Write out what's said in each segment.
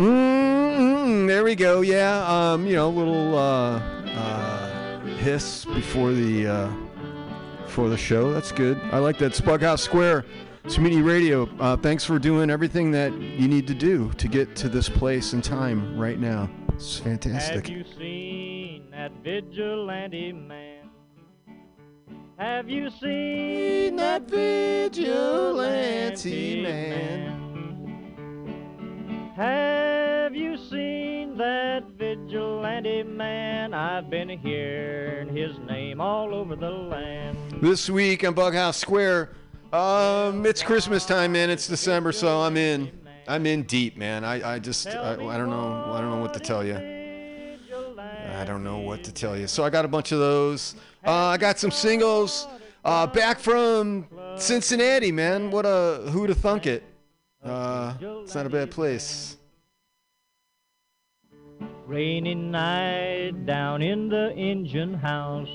Mm, there we go. Yeah. Um, you know, a little uh, uh, hiss before the uh, before the show. That's good. I like that. Bughouse Square, Community Radio. Uh, thanks for doing everything that you need to do to get to this place in time right now. It's fantastic. Have you seen that vigilante man? Have you seen that vigilante man? Have you seen that vigilante man? I've been hearing his name all over the land. This week on Bughouse Square, um, it's Christmas time, man. It's December, so I'm in. I'm in deep, man. I, I just, I, I don't know, I don't know what to tell you. I don't know what to tell you. So I got a bunch of those. Uh, I got some singles. Uh, back from Cincinnati, man. What a who to thunk it. Uh, it's not a bad place. Rainy night down in the engine house.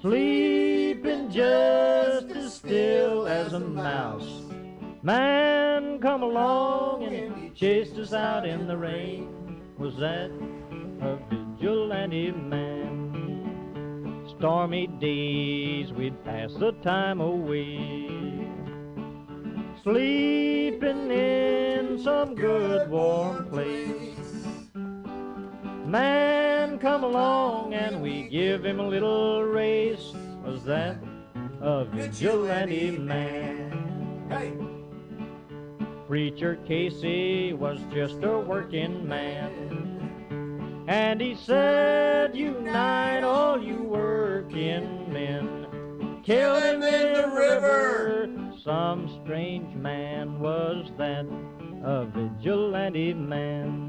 Sleeping just as still as a mouse. Man come along and chased us out in the rain. Was that a vigilante man? Stormy days we'd pass the time away. Sleeping in some good warm place. Man come along and we give him a little race. Was that a vigilante man? Hey. Preacher Casey was just a working man. And he said, Unite all you working men. Kill him in the river. Some strange man was that, a vigilante man.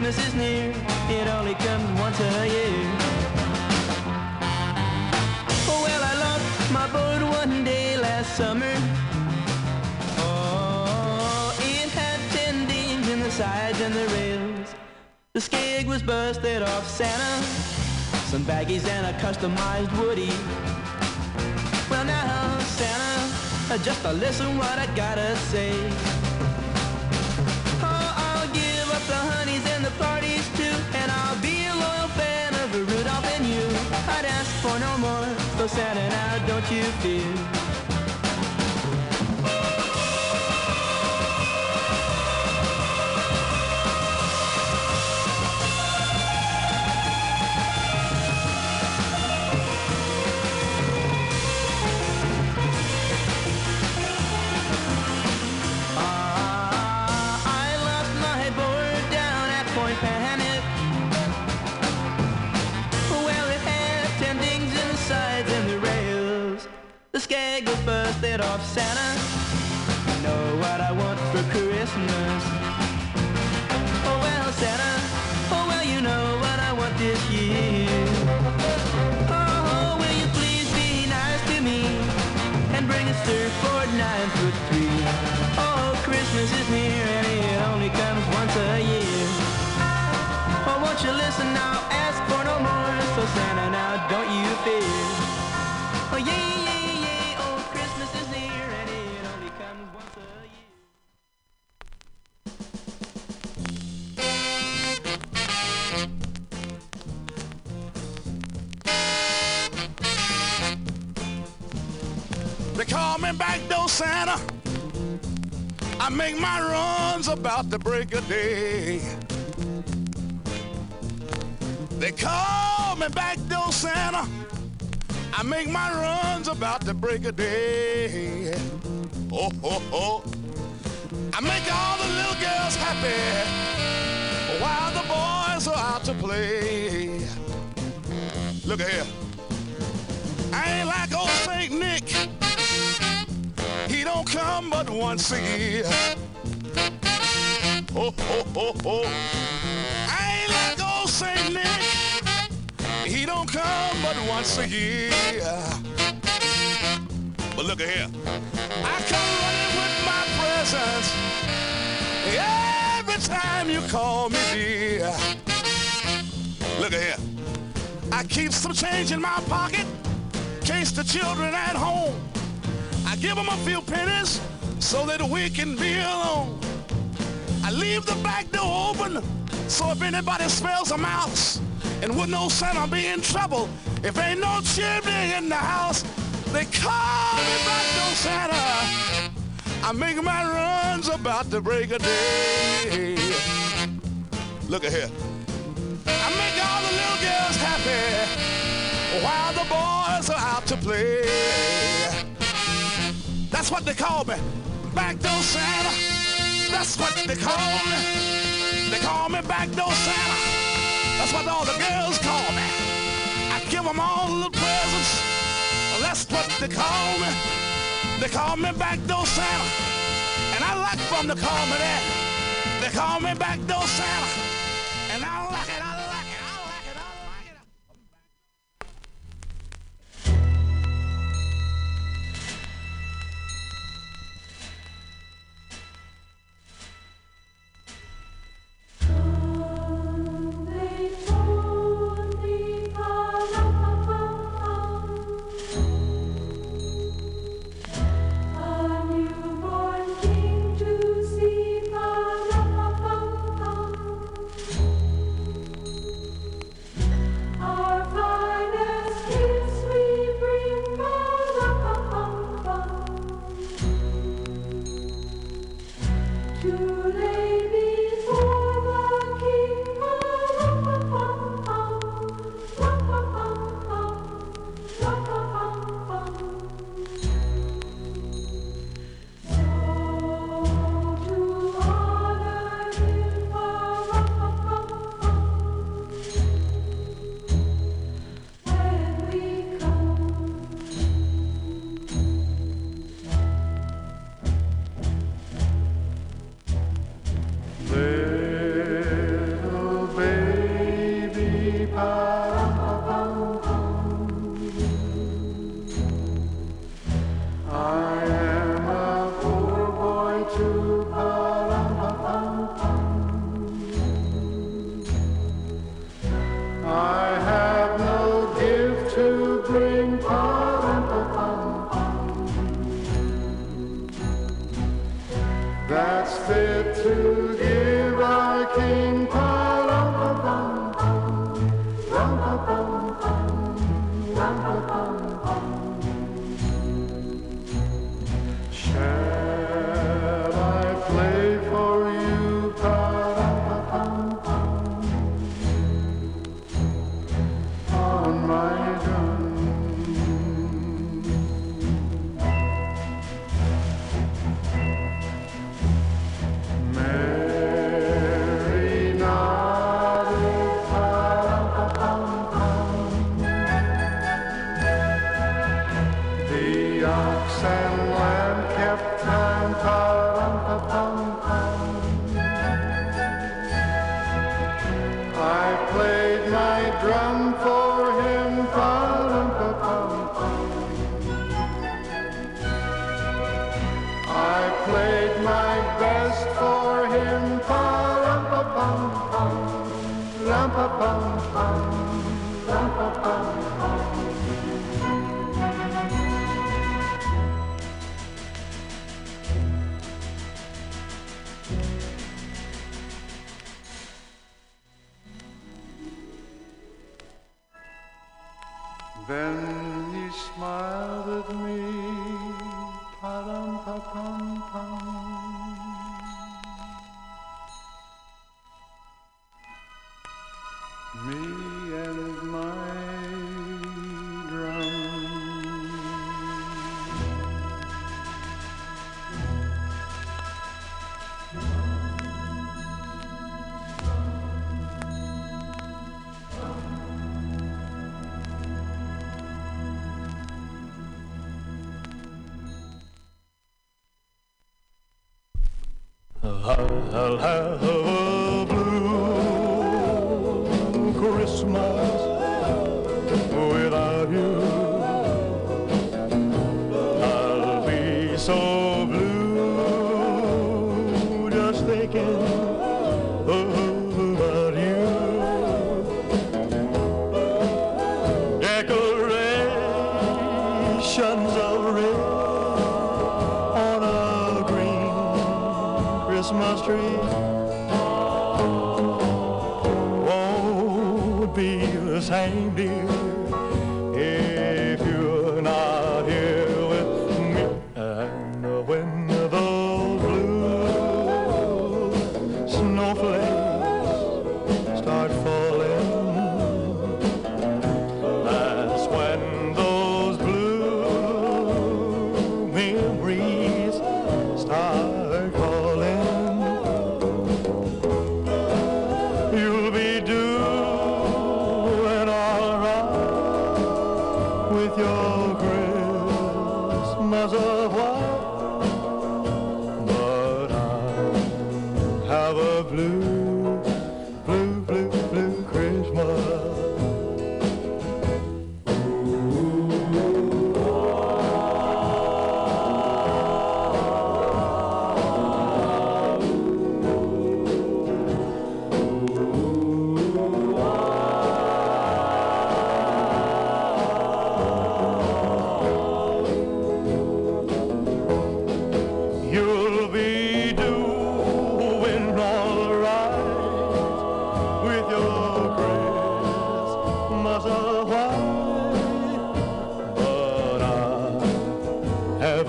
Christmas is near, it only comes once a year. Oh, well, I lost my boat one day last summer. Oh, it had ten dings in the sides and the rails. The skeg was busted off Santa, some baggies and a customized Woody. Well, now, Santa, just listen what I gotta say. So Santa, now don't you fear. Busted off Santa. You know what I want for Christmas. Oh well, Santa. Oh well, you know what I want this year. Oh, will you please be nice to me and bring a surfboard nine foot three? Oh, Christmas is near and it only comes once a year. Oh, won't you listen now? Ask for no more. So Santa, now don't you fear. Oh yeah, They call me back door Santa. I make my runs about the break of day. They call me back door Santa. I make my runs about the break of day. Oh, oh, oh. I make all the little girls happy while the boys are out to play. Look at here. I ain't like old Saint Nick. He don't come but once a year. Oh, oh, oh, oh. I ain't like old Saint Nick. He don't come but once a year. But look at here. I come running with my presents every time you call me dear. Look at here. I keep some change in my pocket case the children at home. Give them a few pennies so that we can be alone. I leave the back door open so if anybody smells a mouse and with no know Santa be in trouble if ain't no chimney in the house, they call me back door Santa. I make my runs about the break of day. Look at here. I make all the little girls happy while the boys are out to play. That's what they call me. Backdoor Santa. That's what they call me. They call me Backdoor Santa. That's what all the girls call me. I give them all the little presents. That's what they call me. They call me Backdoor Santa. And I like them to call me that. They call me Backdoor Santa. ho, ho, ho, ho.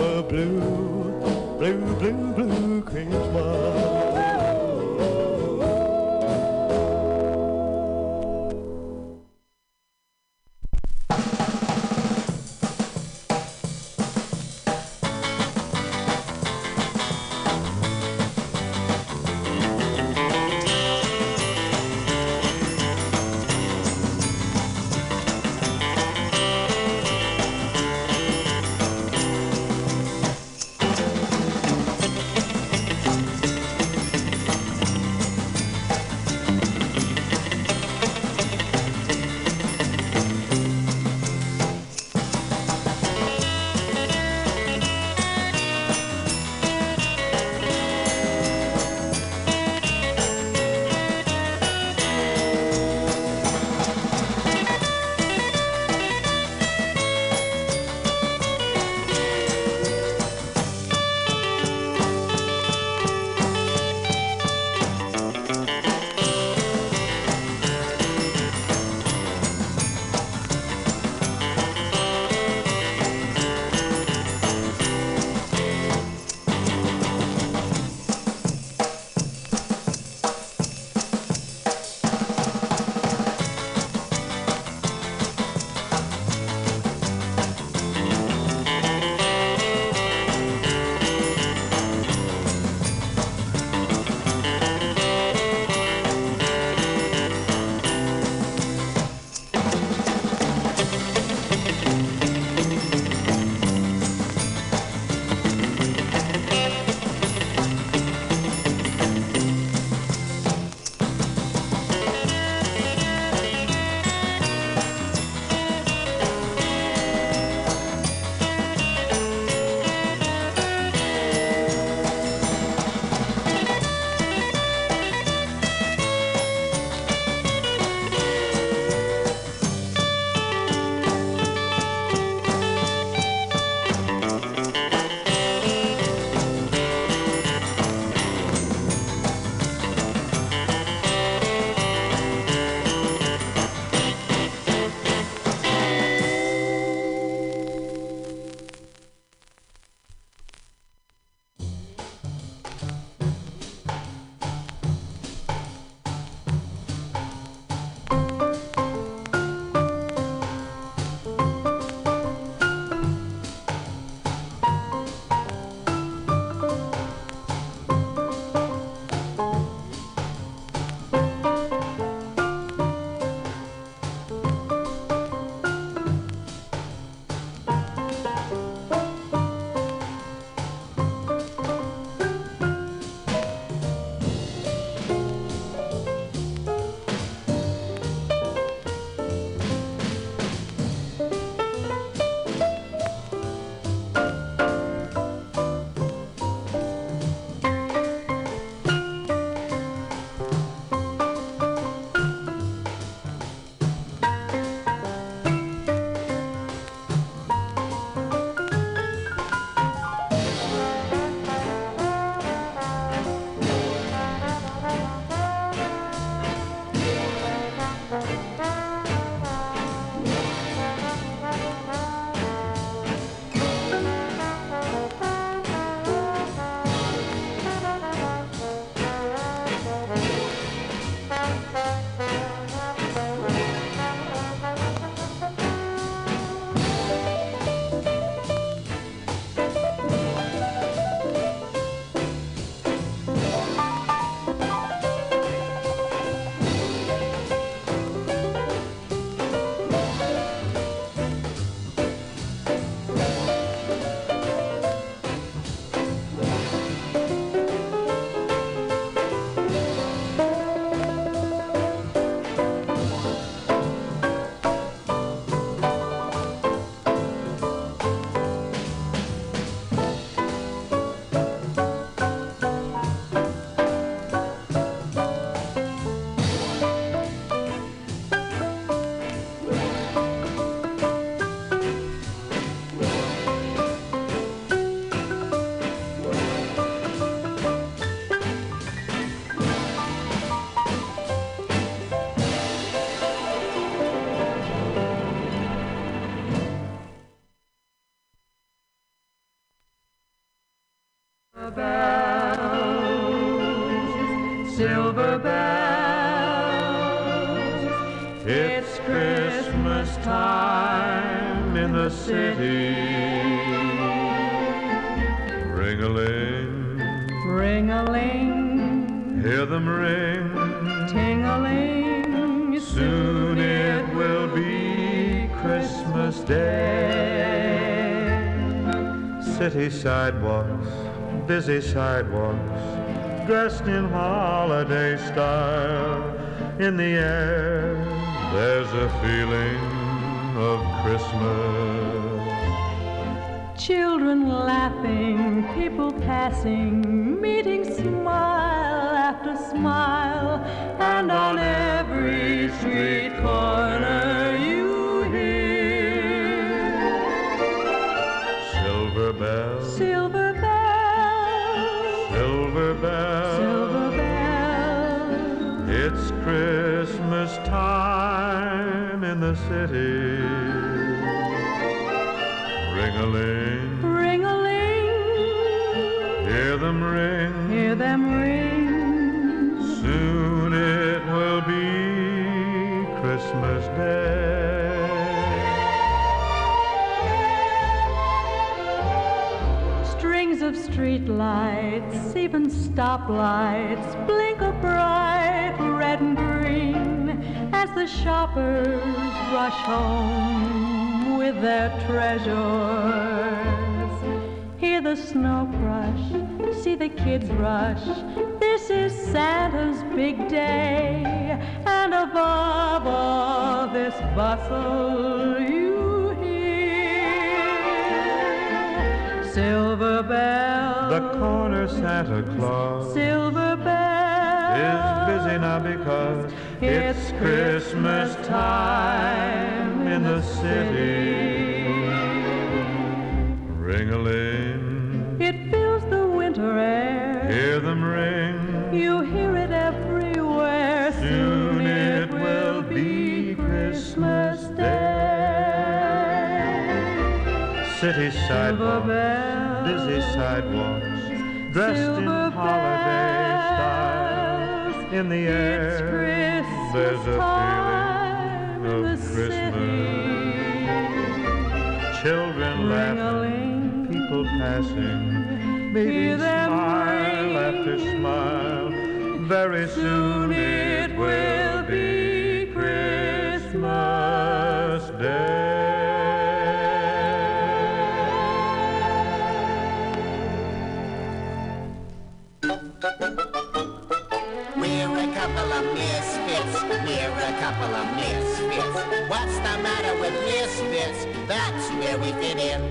a blue, blue, blue, blue Christmas. Busy sidewalks, dressed in holiday style. In the air, city. Ring a ling, Ring a ling, hear them ring. hear them ring. Soon it will be Christmas Day. Strings of street lights, even stoplights, blink a bright red and green as the shoppers home with their treasures. Hear the snow crush, see the kids rush. This is Santa's big day, and above all this bustle, you hear silver bells. The corner Santa Claus Silver bells is busy now because it's Christmas time in the city. Ring a ling, It fills the winter air. hear them ring. You hear it everywhere. Soon it will be Christmas Day. City sidewalks, bells. busy sidewalks, dressed in holiday style. In the It's air, Christmas there's a feeling of Christmas. Children laughing, people passing, babies Hear them smile after smile. Very soon it will be Christmas We're a couple of misfits. We're a couple of misfits. The matter with misfits? That's where we fit in.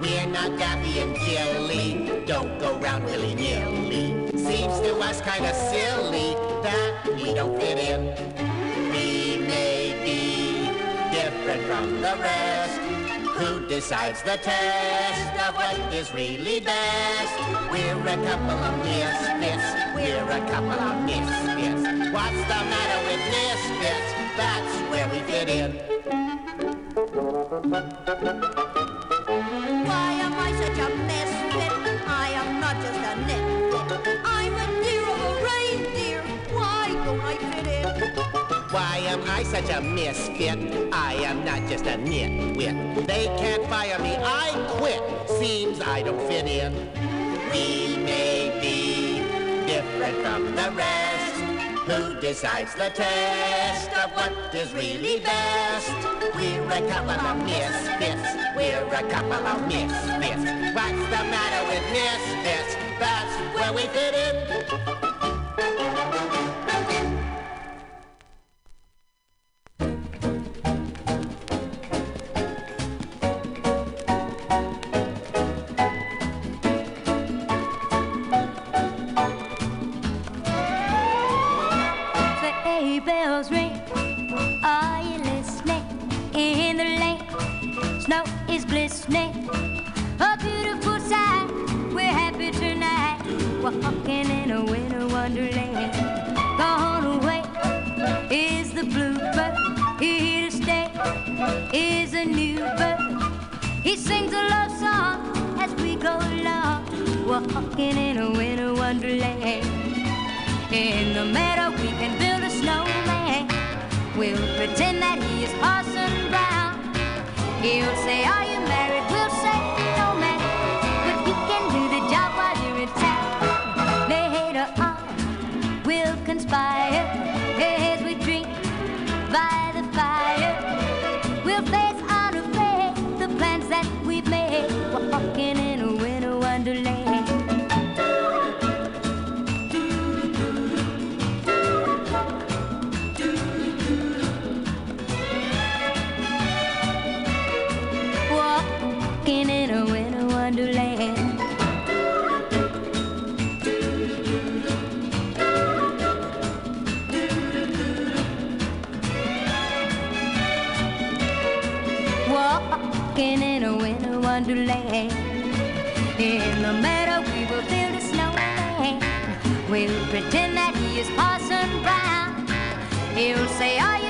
We're not Daffy and Gilly. Don't go round willy-nilly. Seems to us kind of silly that we don't fit in. We may be different from the rest. Who decides the test of what is really best? We're a couple of misfits. We're a couple of misfits. What's the matter with misfits? That's where we fit in. Why am I such a misfit? I am not just a nitwit. I'm a dear a reindeer. Why don't I fit in? Why am I such a misfit? I am not just a nitwit. They can't fire me, I quit. Seems I don't fit in. We may be different from the rest. Who decides the test of what is really best? We're a couple of misfits. We're a couple of misfits. What's the matter with misfits? That's where we fit in. is glistening. A beautiful sight, we're happy tonight. Walking in a winter wonderland. Gone away is the bluebird. Here to stay is a new bird. He sings a love song as we go along. Walking in a winter wonderland. In the meadow, we can build a snowman. We'll pretend that he is Parson Brown. He'll say, are you married? We'll say, no man. But you can do the job while you're intact. Later on, we'll conspire. walking in a winter wonderland. In the meadow we will build a snowman. We'll pretend that he is Parson Brown. He'll say, "Are you?"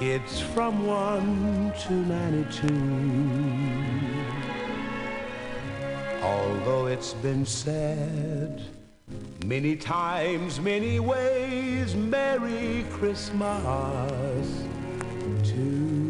kids from 1 to 92. Although it's been said many times, many ways, Merry Christmas to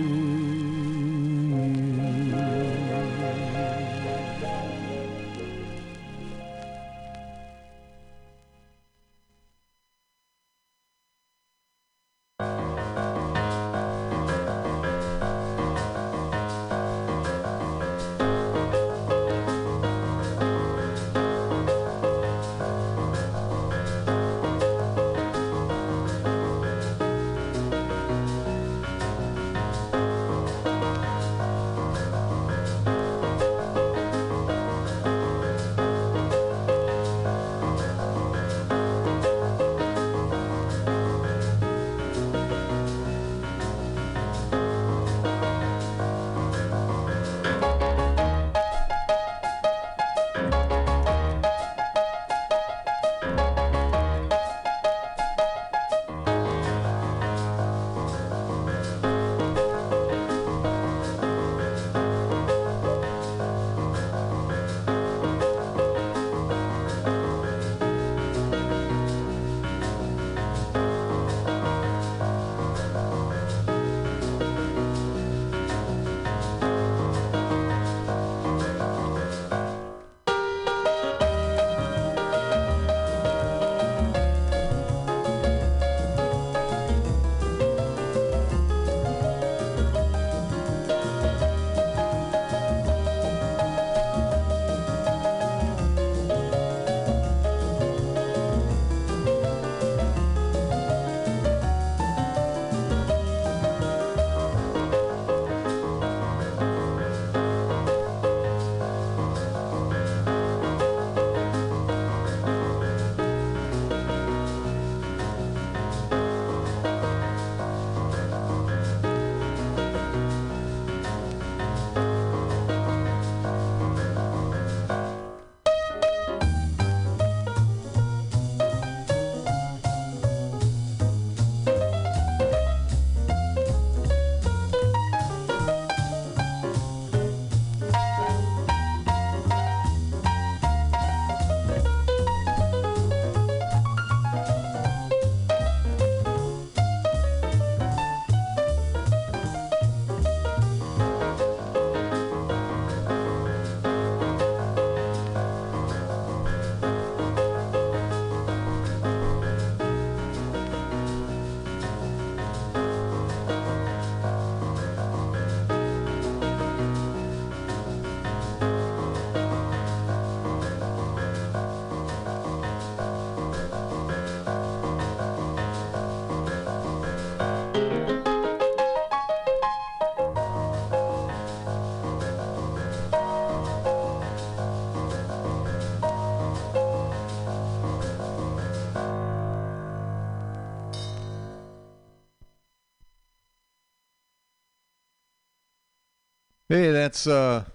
Hey, that's uh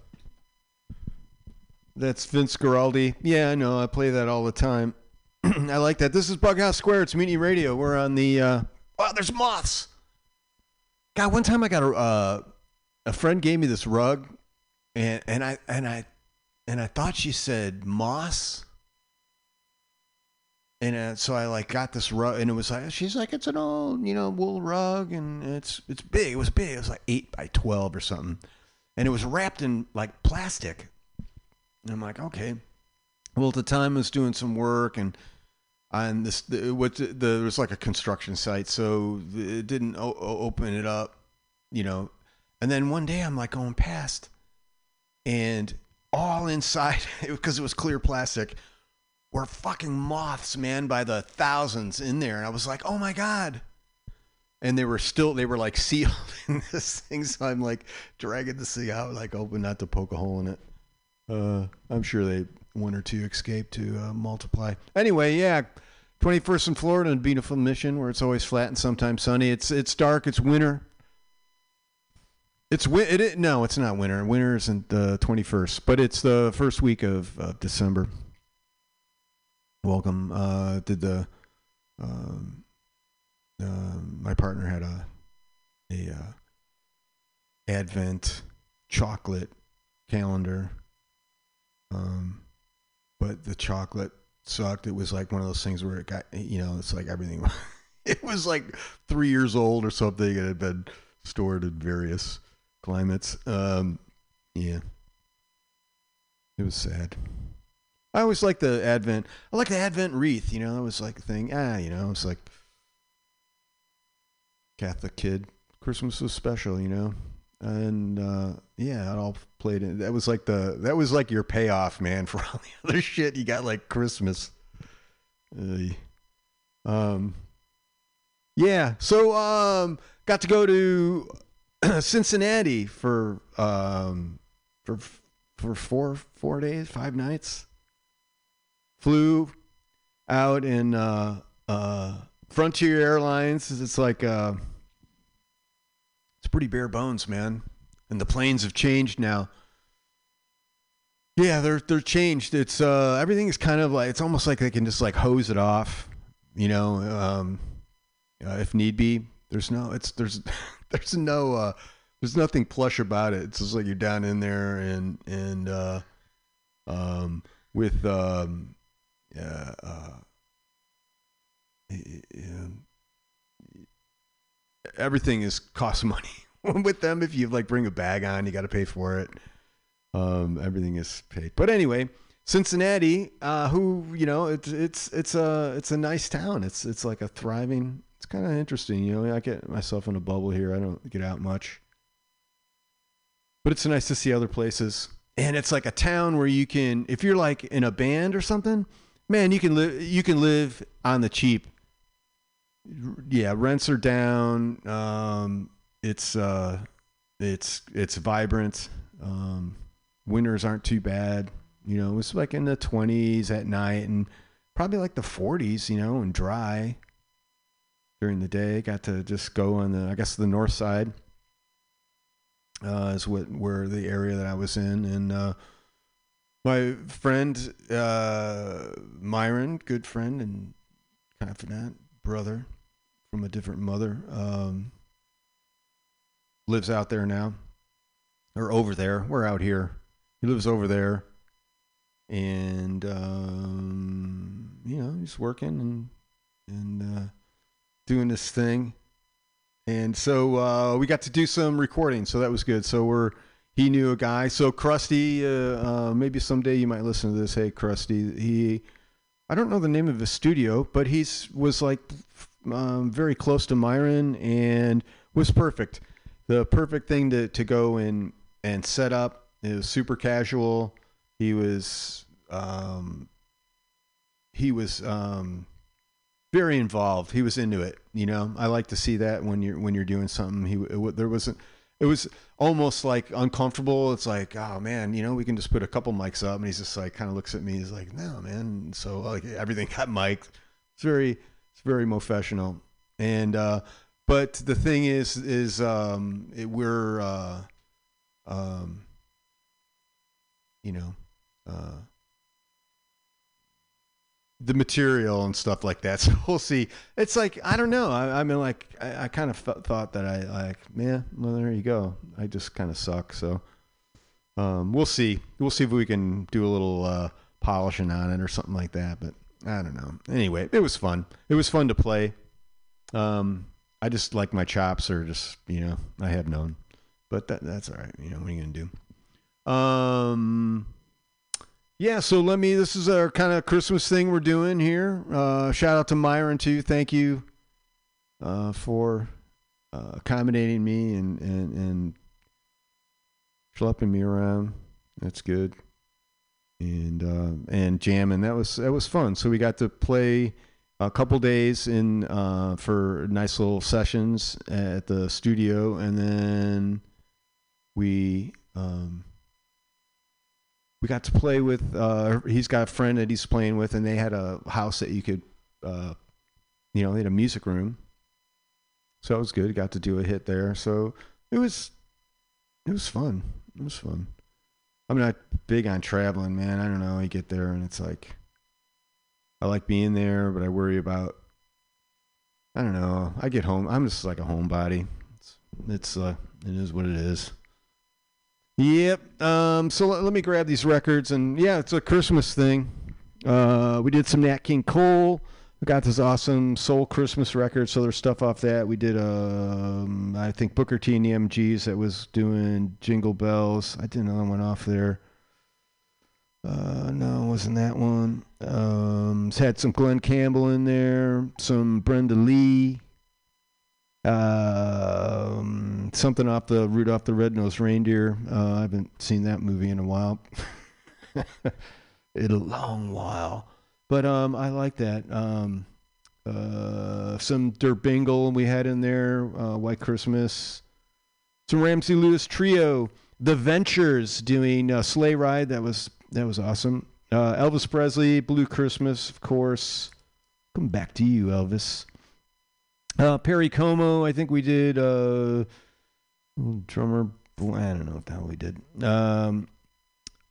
that's Vince Guaraldi. Yeah, I know. I play that all the time. I like that. This is Bughouse Square. It's Mutiny Radio. We're on the uh Wow, there's moths. God, one time I got a uh, a friend gave me this rug and and I and I and I thought she said moss. And uh, so I like got this rug, and it was like she's like it's an old you know wool rug, and it's it's big. It was big. It was like eight by twelve or something, and it was wrapped in like plastic. And I'm like, okay. Well, at the time I was doing some work, and on this the, what the, there was like a construction site, so it didn't o- open it up, you know. And then one day I'm like going past, and all inside because it was clear plastic were fucking moths, man, by the thousands in there. And I was like, oh my God. And they were still, they were like sealed in this thing. So I'm like dragging the thing out, like hoping not to poke a hole in it. Uh, I'm sure they, one or two escaped to uh, multiply. Anyway, yeah. 21st in Florida in beautiful mission where it's always flat and sometimes sunny. It's it's dark. It's winter. It's wi- it, it no, it's not winter. Winter isn't the 21st, but it's the first week of uh, December. Welcome. Uh, did the um, uh, my partner had a a uh, Advent chocolate calendar, um, but the chocolate sucked. It was like one of those things where it got you know it's like everything. it was like three years old or something. It had been stored in various climates. Um, yeah, it was sad. I always like the Advent. I like the Advent wreath. You know, that was like a thing. Ah, you know, it's like Catholic kid. Christmas was special. You know, and uh, yeah, it all played in. That was like the that was like your payoff, man, for all the other shit you got like Christmas. Uh, um, yeah. So um, got to go to Cincinnati for um for for four four days, five nights. Flew out in uh, uh, Frontier Airlines. It's like uh, it's pretty bare bones, man. And the planes have changed now. Yeah, they're they're changed. It's uh everything is kind of like it's almost like they can just like hose it off, you know, um uh, if need be. There's no it's there's there's no uh there's nothing plush about it. It's just like you're down in there and and uh um with um uh, uh everything is costs money with them if you like bring a bag on you got to pay for it um, everything is paid. But anyway, Cincinnati, uh, who you know, it's it's it's a it's a nice town. It's it's like a thriving. It's kind of interesting. You know, I get myself in a bubble here. I don't get out much, but it's nice to see other places. And it's like a town where you can, if you're like in a band or something, man, you can live you can live on the cheap. Yeah, rents are down. Um, it's uh, it's it's vibrant. Um, winters aren't too bad. You know, it's like in the 20s at night and probably like the 40s, you know, and dry during the day. Got to just go on the, I guess, the north side uh, is what where the area that I was in. And uh, my friend, uh, Myron, good friend and confidant brother from a different mother, um, lives out there now or over there. We're out here. He lives over there, and um, you know he's working and and uh, doing this thing. And so uh, we got to do some recording, so that was good. So we're he knew a guy. So Krusty, uh, uh, maybe someday you might listen to this. Hey, Krusty, he I don't know the name of his studio, but he's was like um, very close to Myron and was perfect. The perfect thing to to go and and set up. It was super casual. He was um, he was um, very involved. He was into it. You know, I like to see that when you're when you're doing something. He it, there wasn't. It was almost like uncomfortable. It's like, oh man, you know, we can just put a couple mics up, and he's just like, kind of looks at me. He's like, no, man. So like everything got mic'd. It's very, very professional. And uh, but the thing is, is um, it, we're uh, um, you know, uh, the material and stuff like that. So we'll see. It's like I don't know. I, I mean, like I, I kind of thought that I like, yeah. Well, there you go. I just kind of suck. So um, we'll see. We'll see if we can do a little uh, polishing on it or something like that. But I don't know. Anyway, it was fun. It was fun to play. Um, I just like my chops are just you know I have known, but that that's all right. You know what are you gonna do? Um, yeah. So let me. This is our kind of Christmas thing we're doing here. Uh, shout out to Myron too. Thank you uh, for uh, accommodating me and and and schlepping me around. That's good. And uh, and jamming. That was that was fun. So we got to play a couple days in uh, for nice little sessions at the studio, and then we um, we got to play with. Uh, he's got a friend that he's playing with, and they had a house that you could, uh, you know, they had a music room. So it was good. Got to do a hit there. So it was, it was fun. It was fun. I'm not big on traveling, man. I don't know. You get there and it's like, I like being there, but I worry about. I don't know. I get home. I'm just like a homebody. It's, it's uh, it is what it is. Yep. Um. So let, let me grab these records, and yeah, it's a Christmas thing. Uh, we did some Nat King Cole. We got this awesome soul Christmas record. So there's stuff off that. We did, um, I think Booker T and the MGs that was doing Jingle Bells. I did another one off there. Uh, no, it wasn't that one. Um, had some Glen Campbell in there, some Brenda Lee, um, something off the Rudolph the Red-Nosed Reindeer. Uh, I haven't seen that movie in a while, in a long while. But um, I like that. Um, uh, some Der Bingle we had in there, uh, White Christmas, some Ramsey Lewis Trio, The Ventures doing uh, Sleigh Ride. That was that was awesome. Uh, Elvis Presley, Blue Christmas, of course. Come back to you, Elvis. Uh, Perry Como, I think we did. Uh, drummer, I don't know if the hell we did. Um,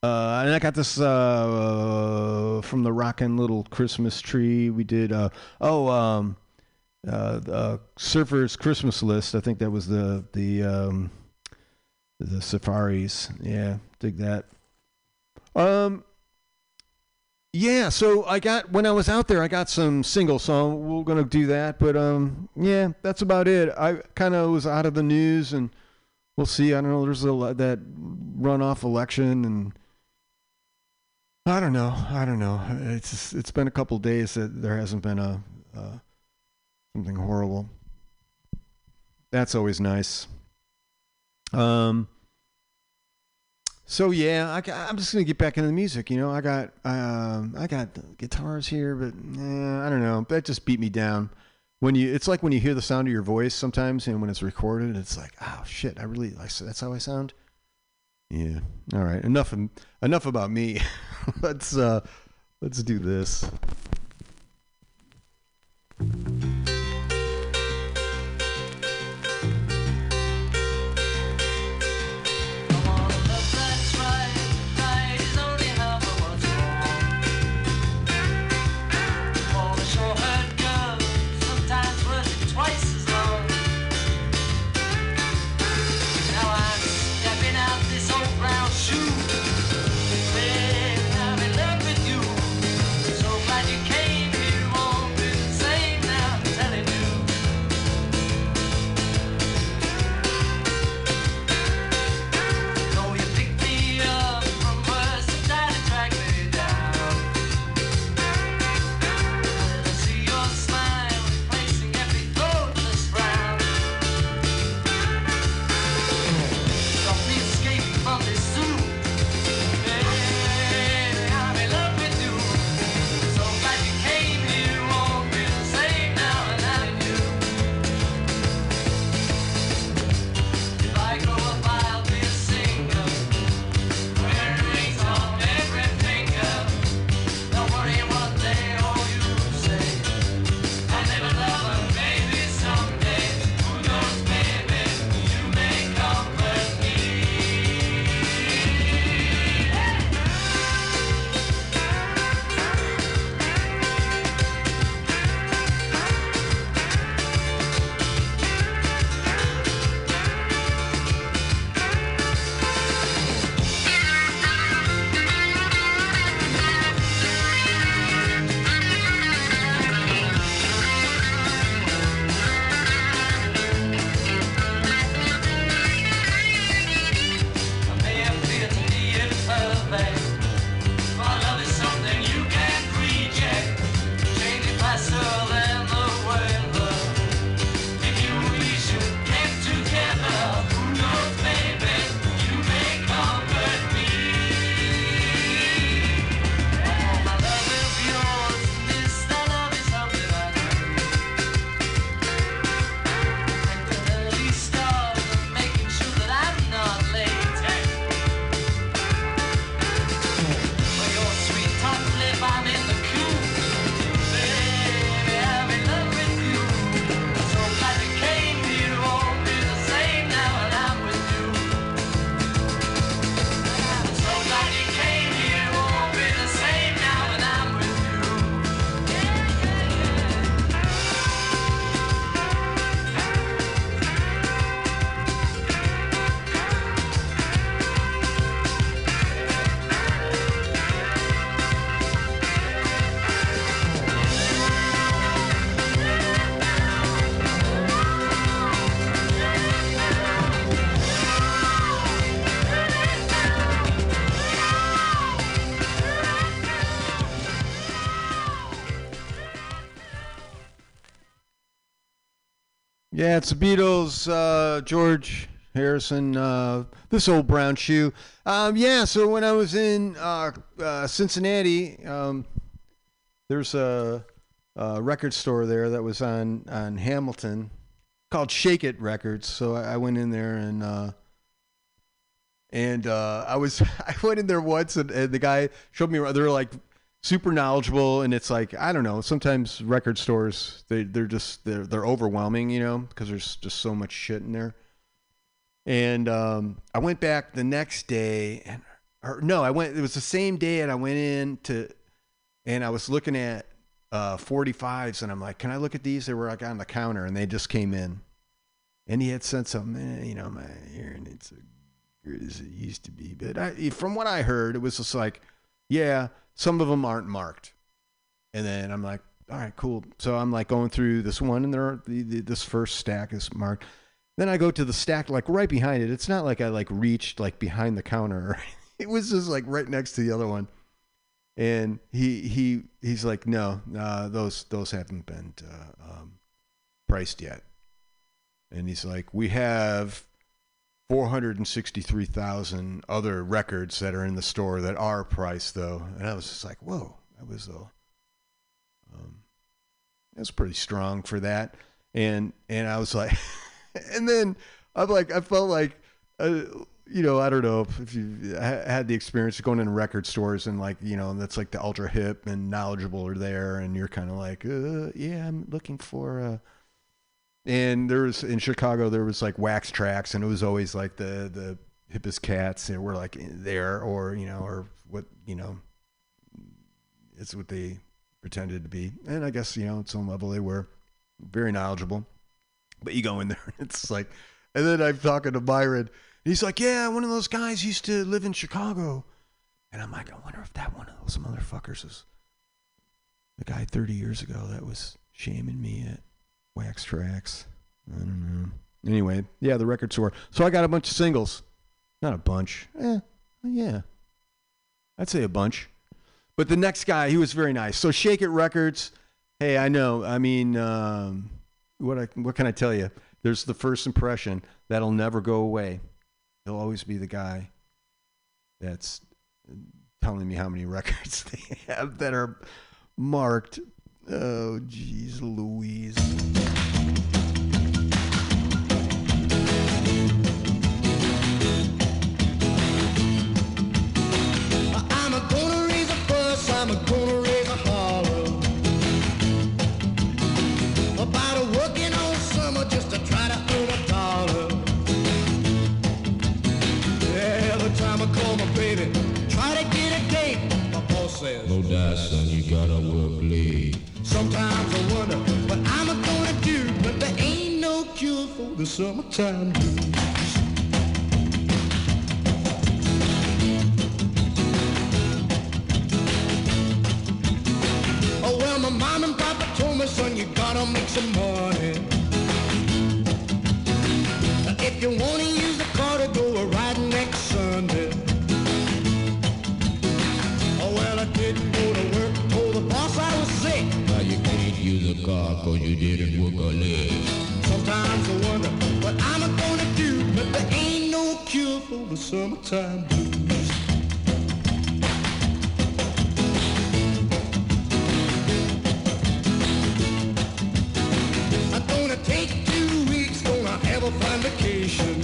uh, and I got this uh, from the Rockin' Little Christmas Tree. We did. Uh, oh, um, uh, the Surfer's Christmas List. I think that was the the um, the Surfaris. Yeah, dig that. Um, yeah. So I got when I was out there, I got some singles. So we're gonna do that. But um, yeah, that's about it. I kind of was out of the news, and we'll see. I don't know. There's a that runoff election and. I don't know. I don't know. It's it's been a couple days that there hasn't been a uh, something horrible. That's always nice. Um. So yeah, I, am just gonna get back into the music. You know, I got um, I got guitars here, but eh, I don't know. That just beat me down. When you, it's like when you hear the sound of your voice sometimes, and when it's recorded, it's like, oh shit, I really like that's how I sound. Yeah. All right. Enough. Enough about me. let's uh, let's do this. Yeah, it's the Beatles, uh, George Harrison, uh, this old brown shoe. Um, yeah, so when I was in uh, uh, Cincinnati, um, there's a, a record store there that was on, on Hamilton called Shake It Records. So I, I went in there and uh, and uh, I was I went in there once and, and the guy showed me they're like super knowledgeable and it's like I don't know sometimes record stores they they're just they're they're overwhelming you know because there's just so much shit in there. And um, I went back the next day and or no I went it was the same day and I went in to and I was looking at uh, 45s and I'm like can I look at these? They were like on the counter and they just came in. And he had said something eh, you know my hearing it's as it used to be but I, from what I heard it was just like yeah some of them aren't marked. And then I'm like all right cool. So I'm like going through this one and there are, the, the, this first stack is marked. Then I go to the stack like right behind it. It's not like I like reached like behind the counter it was just like right next to the other one. And he he he's like no uh, those those haven't been uh, um, priced yet. And he's like we have 463,000 other records that are in the store that are priced though and I was just like whoa that was a um, that's pretty strong for that and and I was like and then I'm like I felt like uh, you know, I don't know if, if you had the experience of going in record stores and like, you know, that's like the ultra hip and knowledgeable are there, and you're kind of like, uh, yeah, I'm looking for. Uh... And there was in Chicago, there was like Wax Trax, and it was always like the the hippest cats that were like there, or you know, or what you know, it's what they pretended to be, and I guess you know, at some level they were very knowledgeable. But you go in there, and it's like, and then I'm talking to Byron. and He's like, yeah, one of those guys used to live in Chicago. And I'm like, I wonder if that one of those motherfuckers is the guy 30 years ago that was shaming me at Wax Trax. I don't know. Anyway, yeah, the record store. So I got a bunch of singles. Not a bunch. Eh, yeah. I'd say a bunch. But the next guy, he was very nice. So Shake It Records. Hey, I know. I mean, um, what I, what can I tell you? There's the first impression that'll never go away. He'll always be the guy that's telling me how many records they have that are marked. Oh, jeez, Louise. For the summertime blues. Oh well, my mom and papa told me, son, you gotta make some money. If you wanna use the car to go a riding next Sunday. Oh well, I didn't go to work, told the boss I was sick. Now you can't use a car cause you for the summertime blues. I'm gonna take two weeks, gonna have a fine vacation.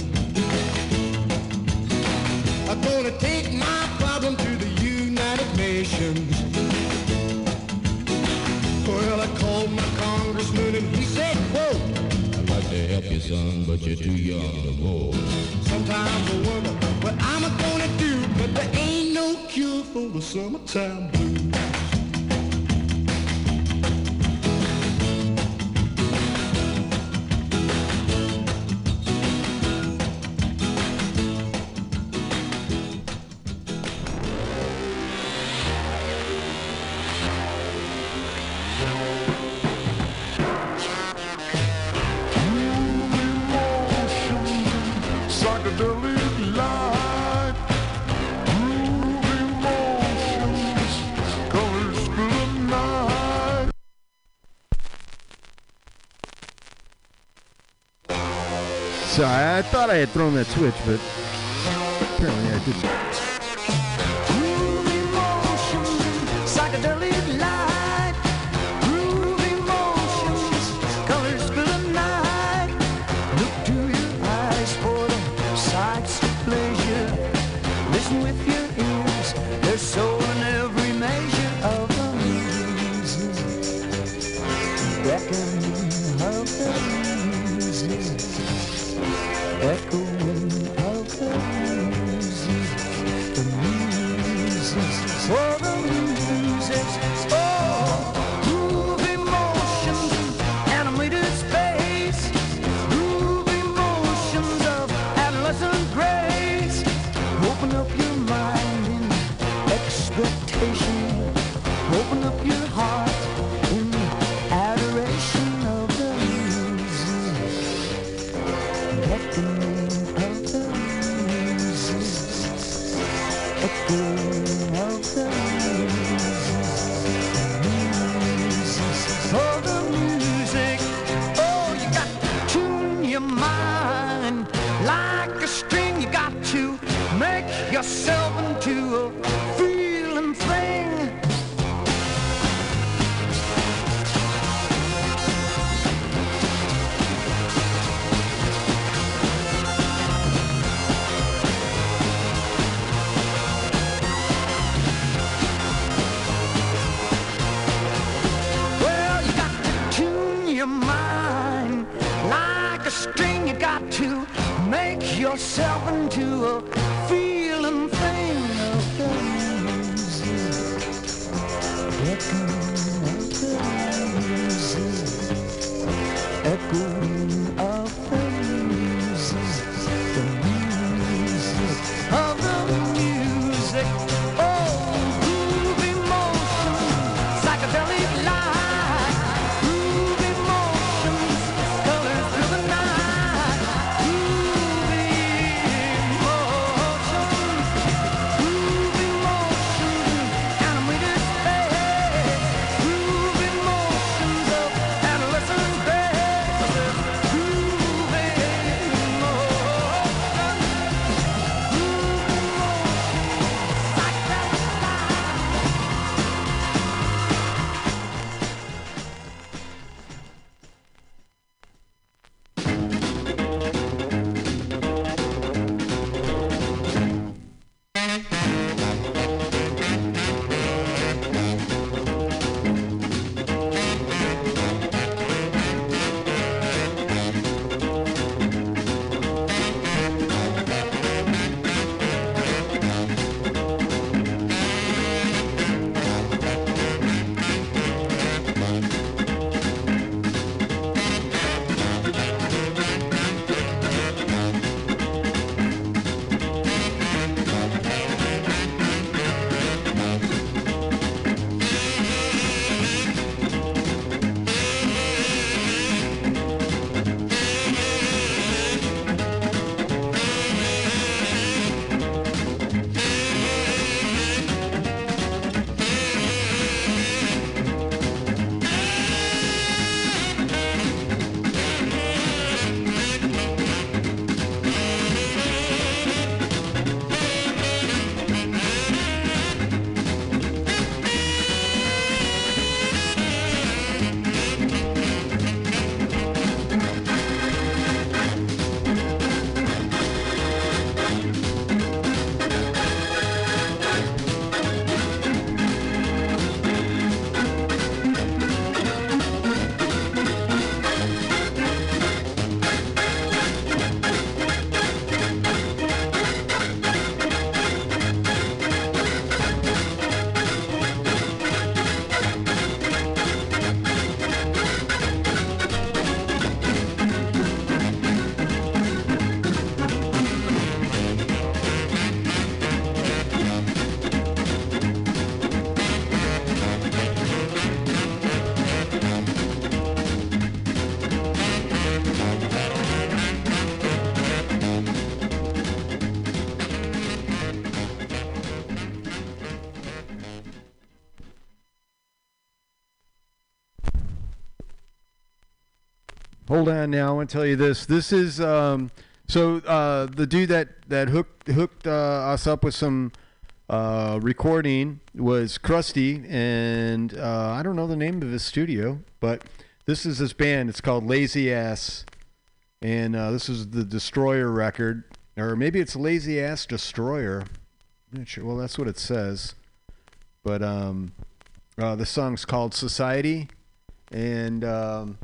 I'm gonna take my problem to the United Nations. Well, I called my congressman help you, son, but you're too young to vote. Sometimes I wonder what I'm gonna do, but there ain't no cure for the summertime blues. I had thrown that switch, but apparently I didn't. Hold on now. I want to tell you this. This is um, so uh, the dude that that hooked hooked uh, us up with some uh, recording was Krusty, and uh, I don't know the name of his studio, but this is his band. It's called Lazy Ass, and uh, this is the Destroyer record, or maybe it's Lazy Ass Destroyer. I'm not sure. Well, that's what it says, but um, uh, the song's called Society, and um,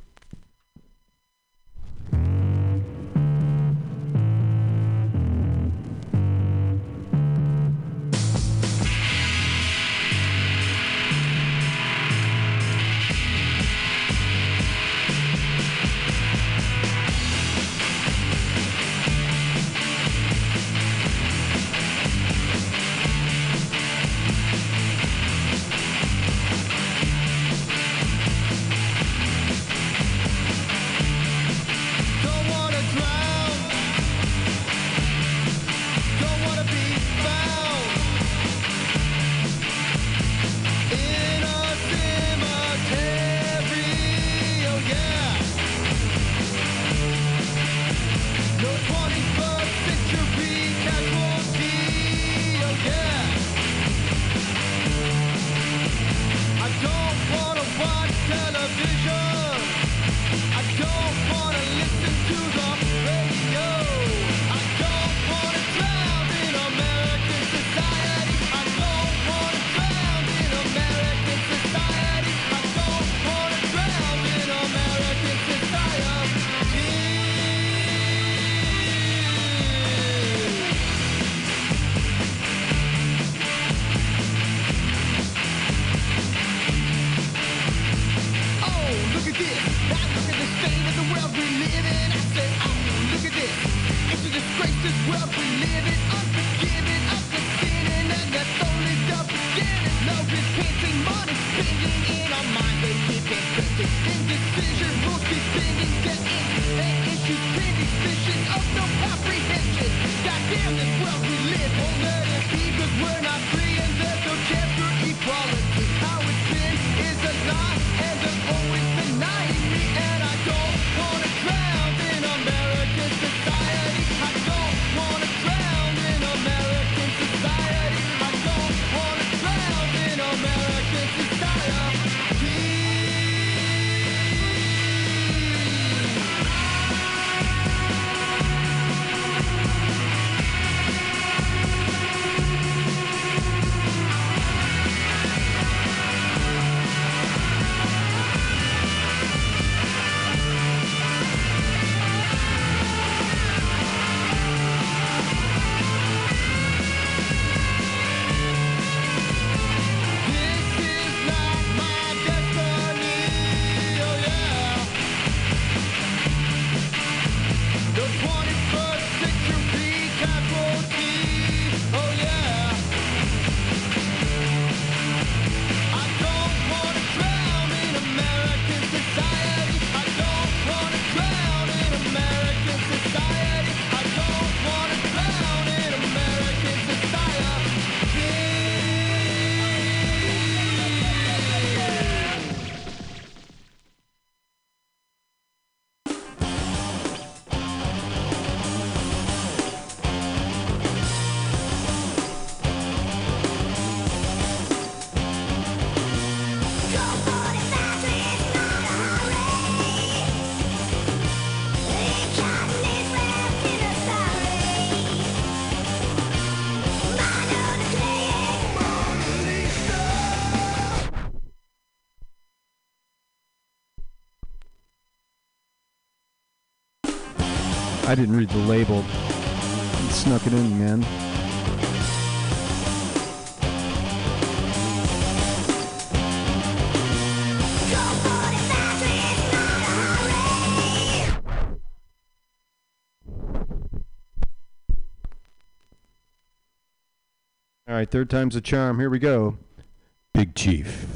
didn't read the label. Snuck it in, man. All right, third time's a charm. Here we go. Big Chief.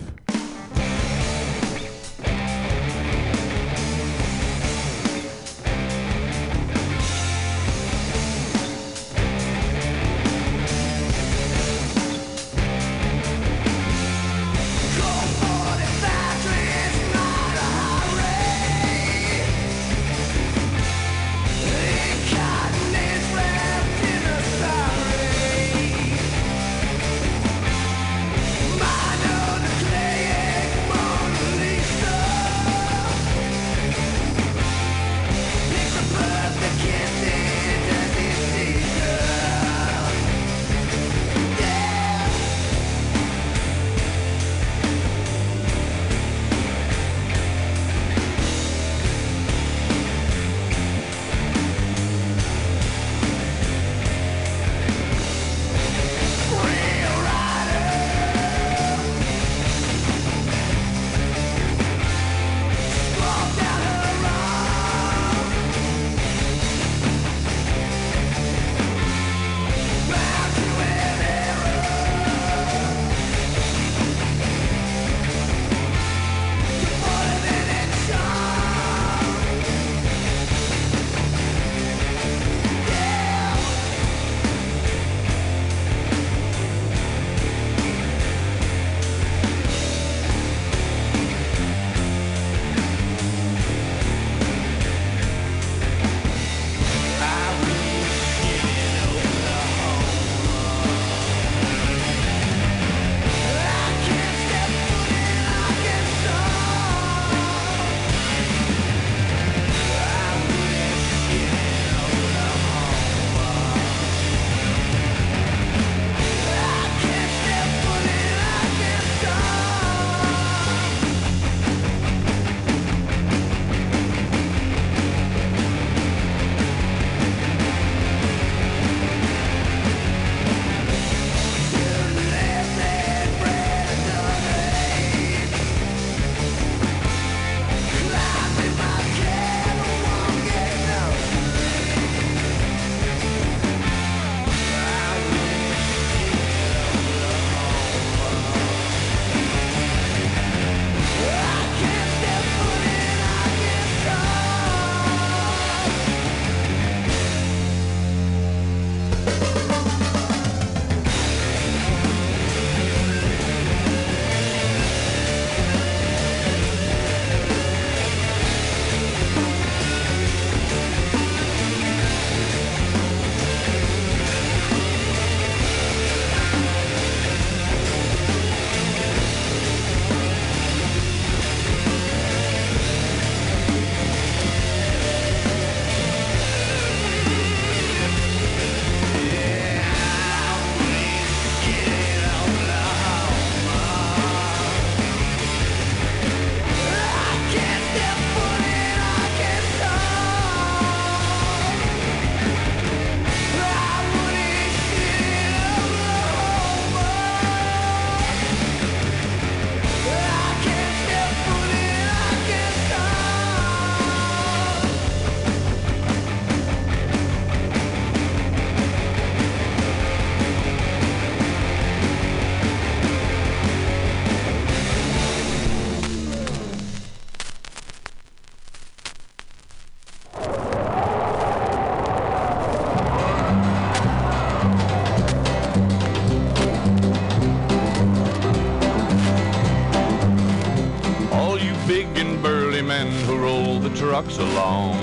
Rocks along.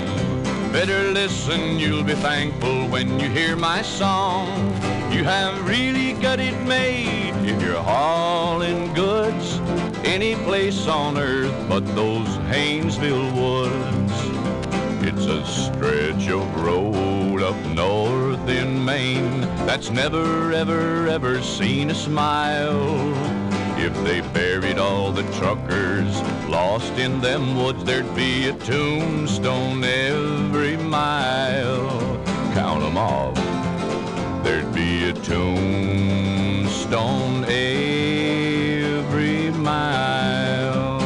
Better listen, you'll be thankful when you hear my song. You have really got it made if you're hauling goods any place on earth but those Haynesville woods. It's a stretch of road up north in Maine that's never, ever, ever seen a smile. If they buried all the truckers lost in them woods, there'd be a tombstone every mile. Count 'em off. There'd be a tombstone every mile.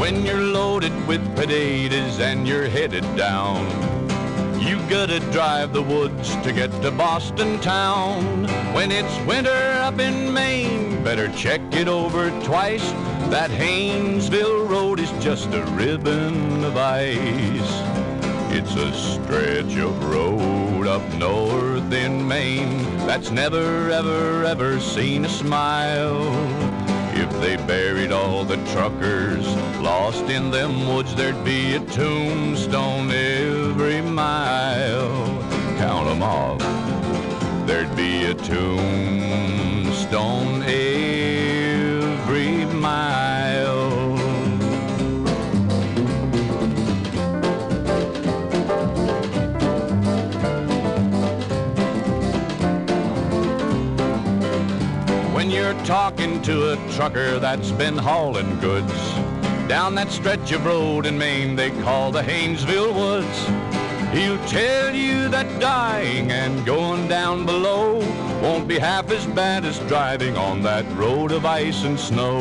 When you're loaded with potatoes and you're headed down, you gotta drive the woods to get to Boston town. When it's winter up in Maine, better check it over twice. That Haynesville road is just a ribbon of ice. It's a stretch of road up north in Maine that's never, ever, ever seen a smile. If they buried all the truckers lost in them woods, there'd be a tombstone every mile. Count 'em off. There'd be a tombstone talking to a trucker that's been hauling goods down that stretch of road in Maine they call the Haynesville Woods, he'll tell you that dying and going down below won't be half as bad as driving on that road of ice and snow.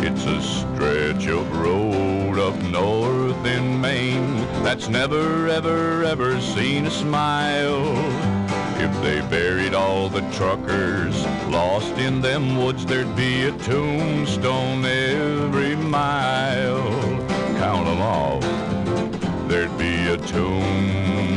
It's a stretch of road up north in Maine that's never, ever, ever seen a smile. If they buried all the truckers lost in them woods, there'd be a tombstone every mile. Count 'em off. There'd be a tombstone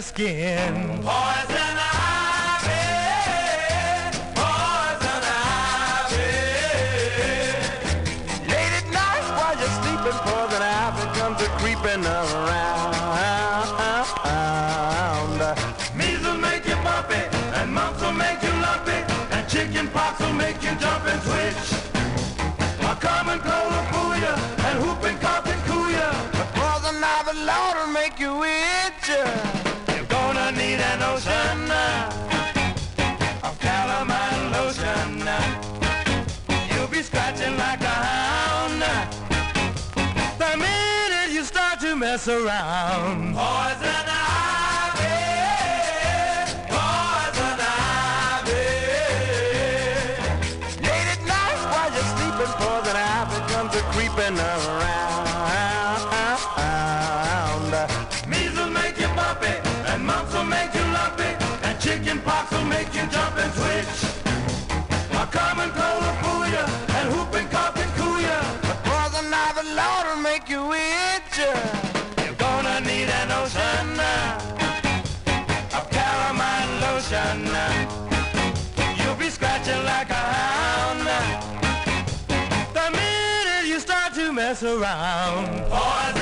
skin. Poison start around. Poison ivy, poison ivy. Late at night while you're sleeping, poison ivy comes a creeping around. Measles make you bumpy, and mumps will make you lumpy, and chicken pox will make you jump and around.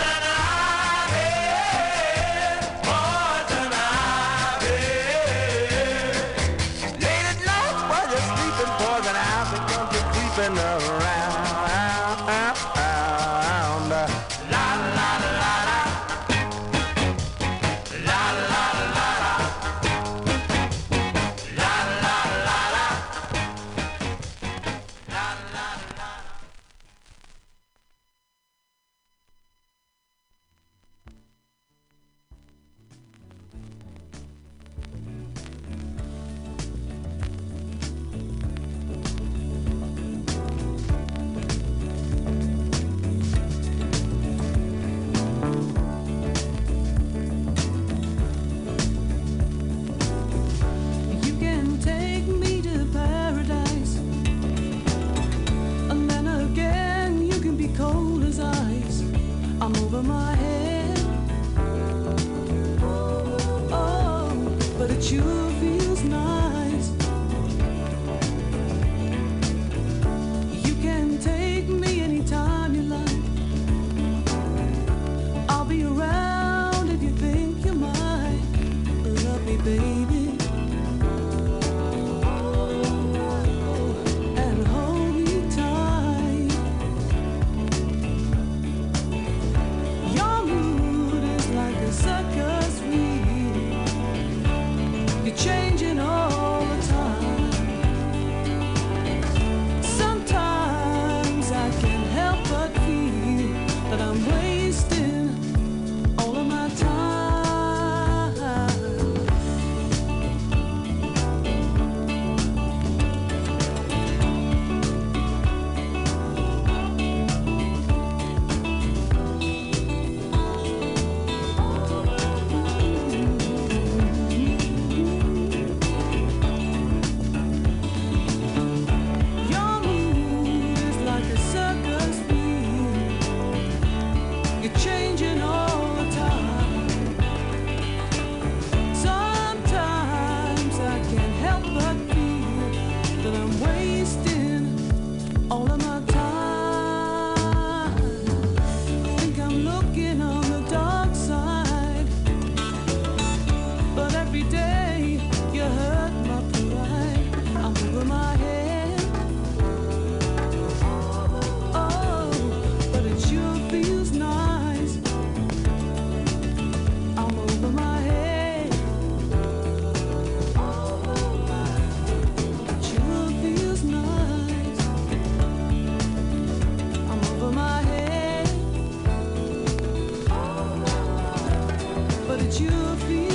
It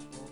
Oh.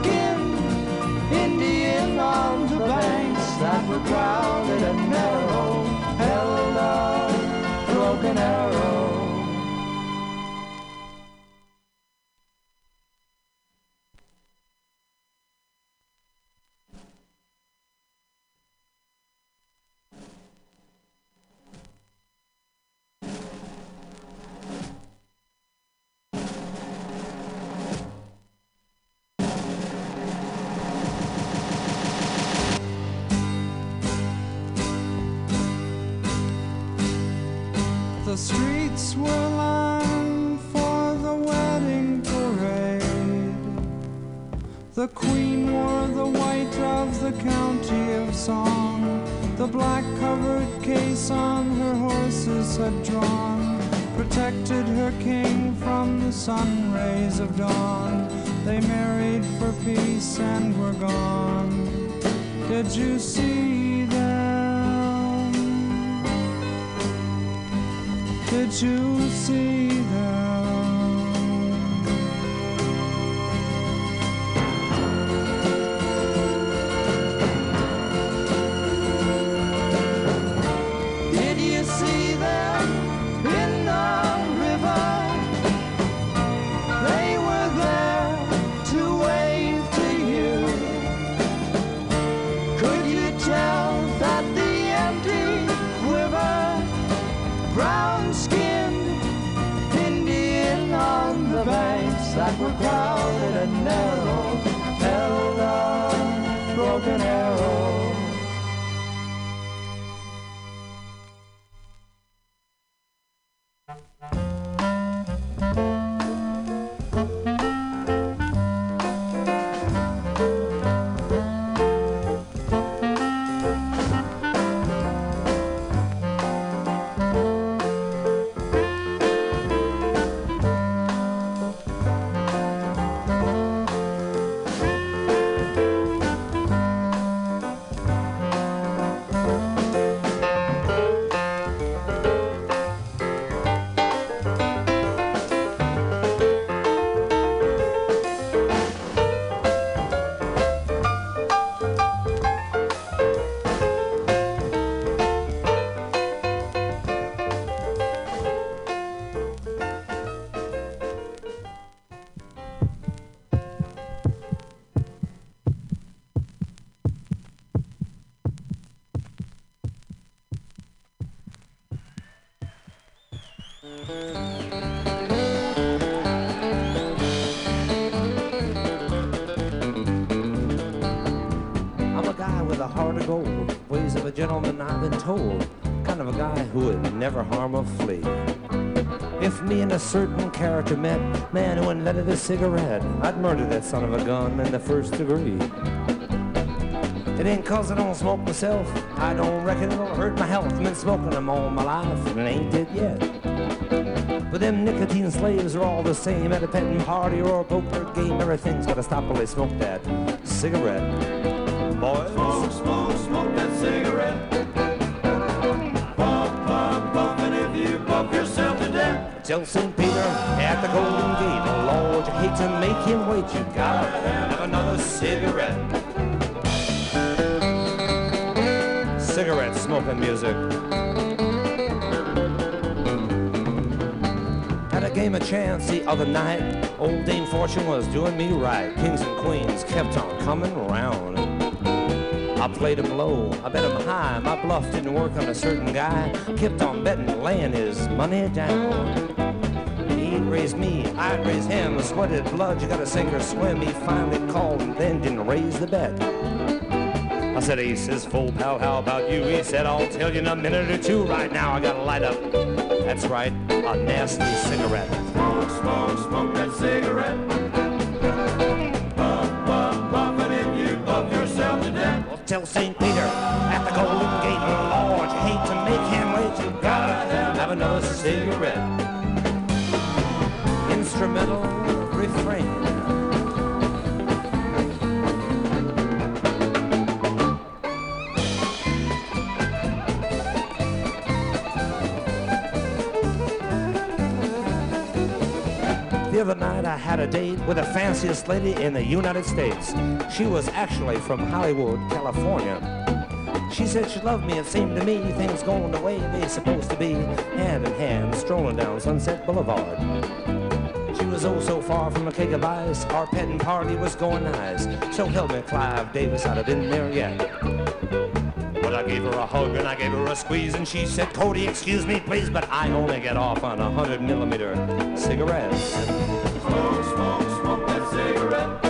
skin Indian on the banks that were proud. lights for the wedding parade. The queen wore the white of the county of song. The black covered case on her horses had drawn protected her king from the sun rays of dawn. They married for peace and were gone. Did you see? Could you see them? A cigarette, I'd murder that son of a gun in the first degree. It ain't cause I don't smoke myself, I don't reckon it'll hurt my health. I've Been smoking them all my life and it ain't dead yet. But them nicotine slaves are all the same at a petting party or a poker game. Everything's gotta stop while they smoke that cigarette. Boys, Smoke, smoke, smoke that cigarette. Puff, puff, puff, and if you puff yourself to death, Tell St. Peter at the Golden hate to make him wait. You gotta have another cigarette. Cigarette smoking music. Had a game of chance the other night. Old Dame Fortune was doing me right. Kings and queens kept on coming around. I played him low, I bet him high. My bluff didn't work on a certain guy. Kept on betting, laying his money down. He'd raise me, I'd raise him. Sweated blood, you gotta sink or swim. He finally called and then didn't raise the bet. I said, he says, full, pal, how about you? He said, I'll tell you in a minute or two. Right now, I gotta light up. That's right, a nasty cigarette. smoke, smoke, smoke that cigarette. Tell St. Peter at the Golden Gate, Lord, you hate to make him wait. You gotta have another cigarette. The other night I had a date with the fanciest lady in the United States. She was actually from Hollywood, California. She said she loved me. It seemed to me things going the way they supposed to be, hand in hand, strolling down Sunset Boulevard. She was oh so far from a cake of ice. Our petting party was going nice. So help me, Clive Davis, I'd have been there yet. I gave her a hug and I gave her a squeeze and she said, Cody, excuse me, please, but I only get off on a hundred millimeter cigarettes. smoke, smoke, smoke that cigarette.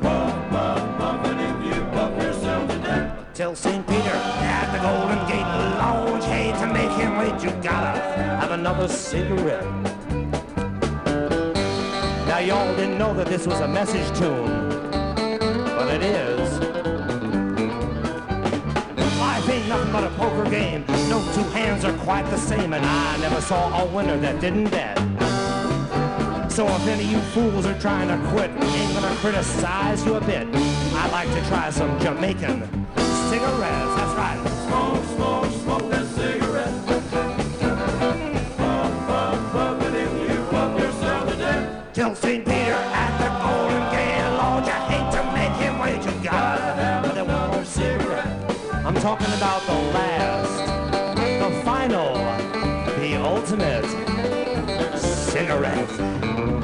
Puff, puff, puff, and if you puff yourself to death, Tell St. Peter at the Golden Gate, you hate to make him wait, you gotta have another cigarette. Now y'all didn't know that this was a message tune, but it is. But a poker game. No two hands are quite the same, and I never saw a winner that didn't bet. So if any of you fools are trying to quit, ain't gonna criticize you a bit. I'd like to try some Jamaican cigarettes. That's right. smoke, smoke, smoke that cigarette. Talking about the last, the final, the ultimate cigarette.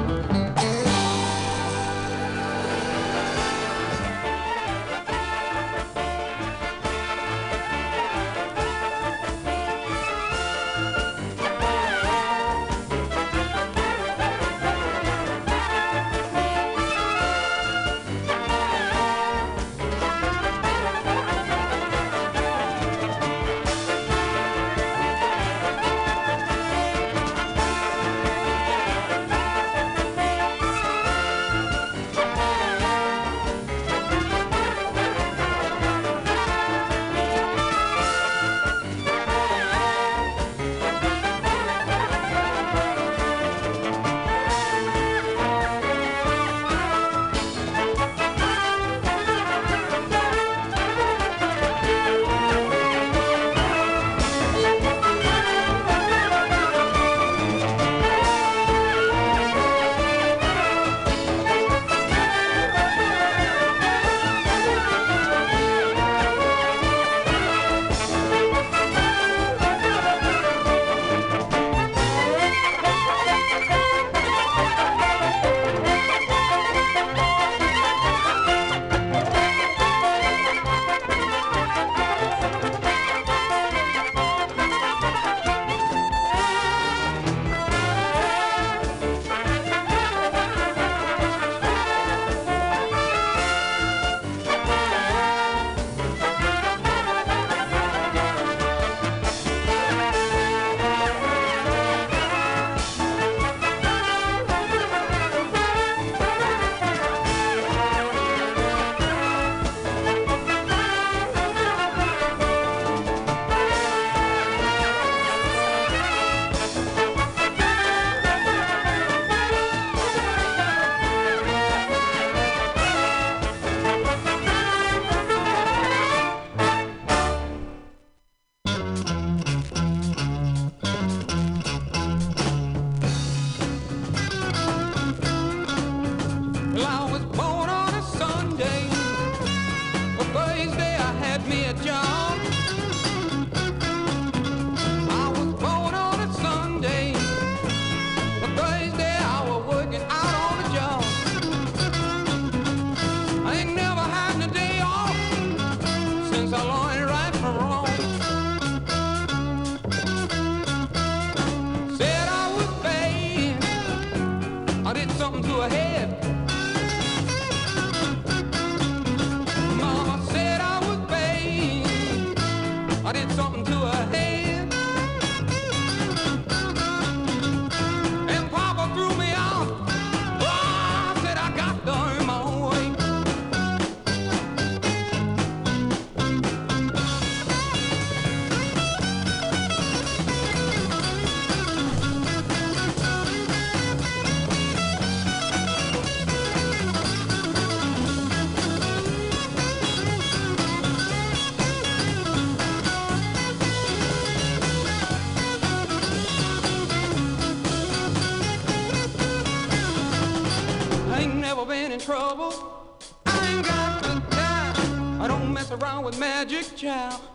in trouble. I ain't got the time. I don't mess around with magic, child.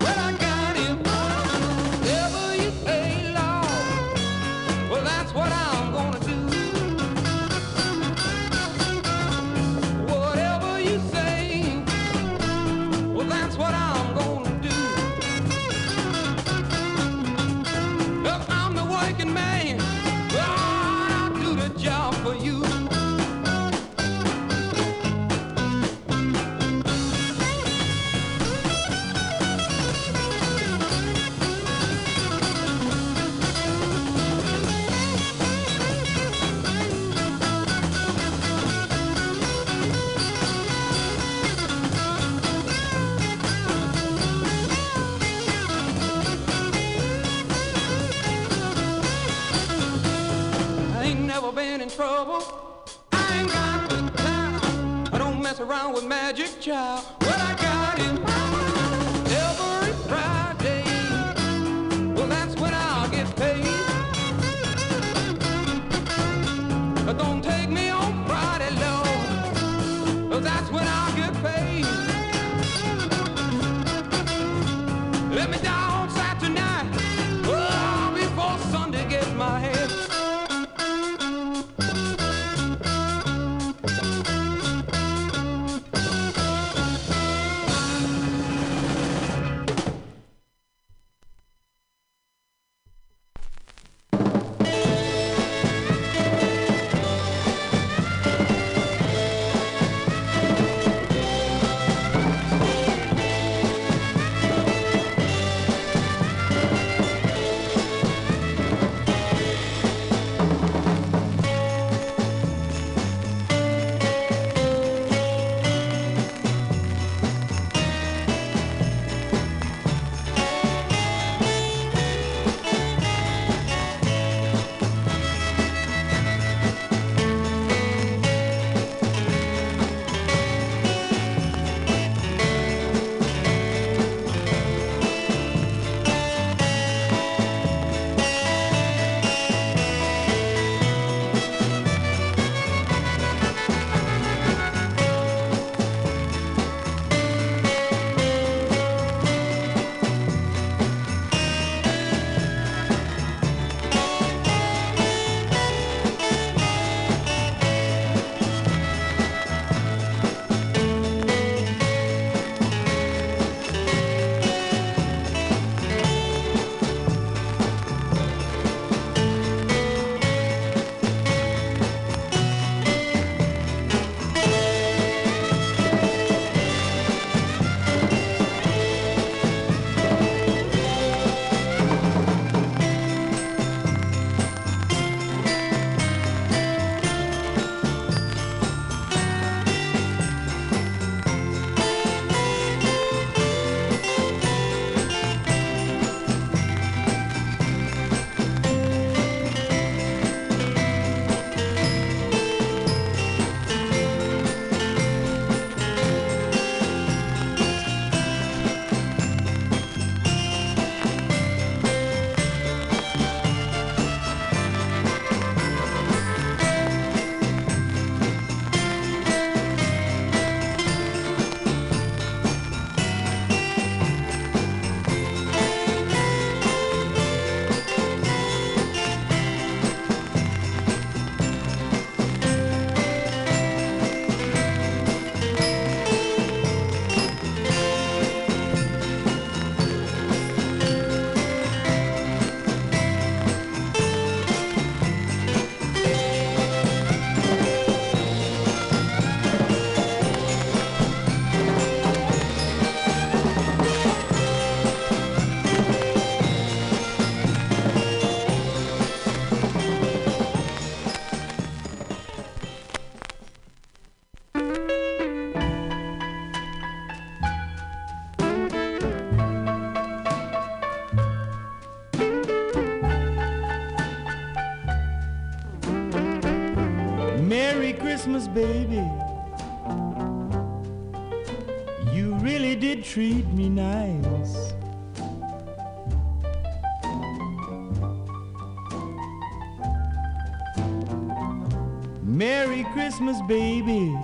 Merry Christmas, baby.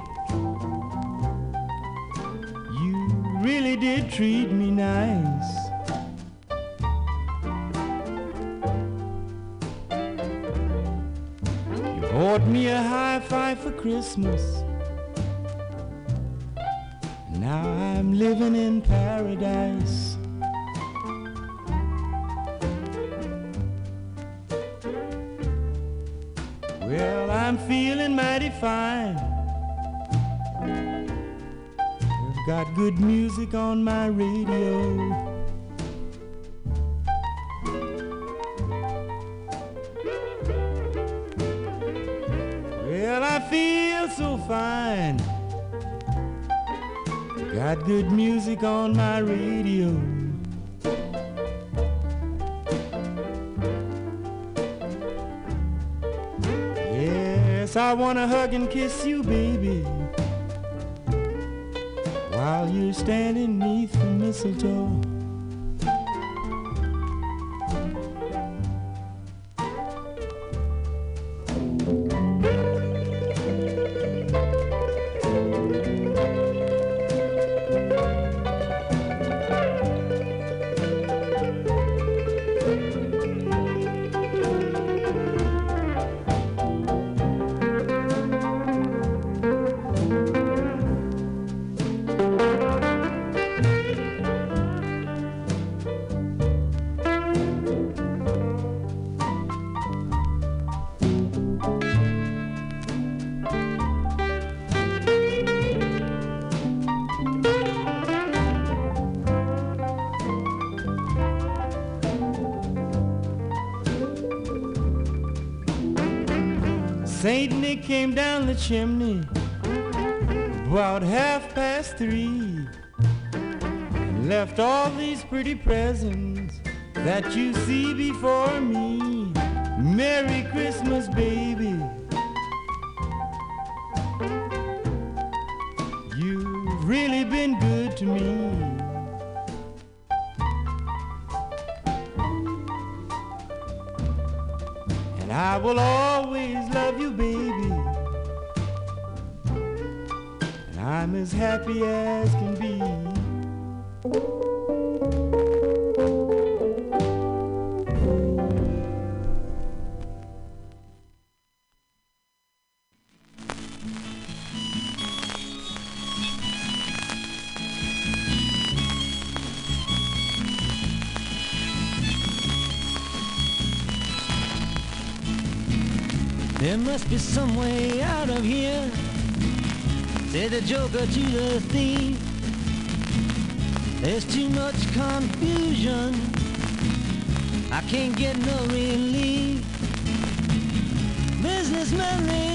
You really did treat me nice. You bought me a high five for Christmas. Now I'm living in paradise. Mighty fine. I've got good music on my radio. Well, I feel so fine. Got good music on my radio. I wanna hug and kiss you, baby. While you're standing neath the mistletoe. Chimney about half past three and left all these pretty presents that you see before me. Merry Christmas, baby. Be some way out of here, said the joker to the thief. There's too much confusion, I can't get no relief. Businessmen, they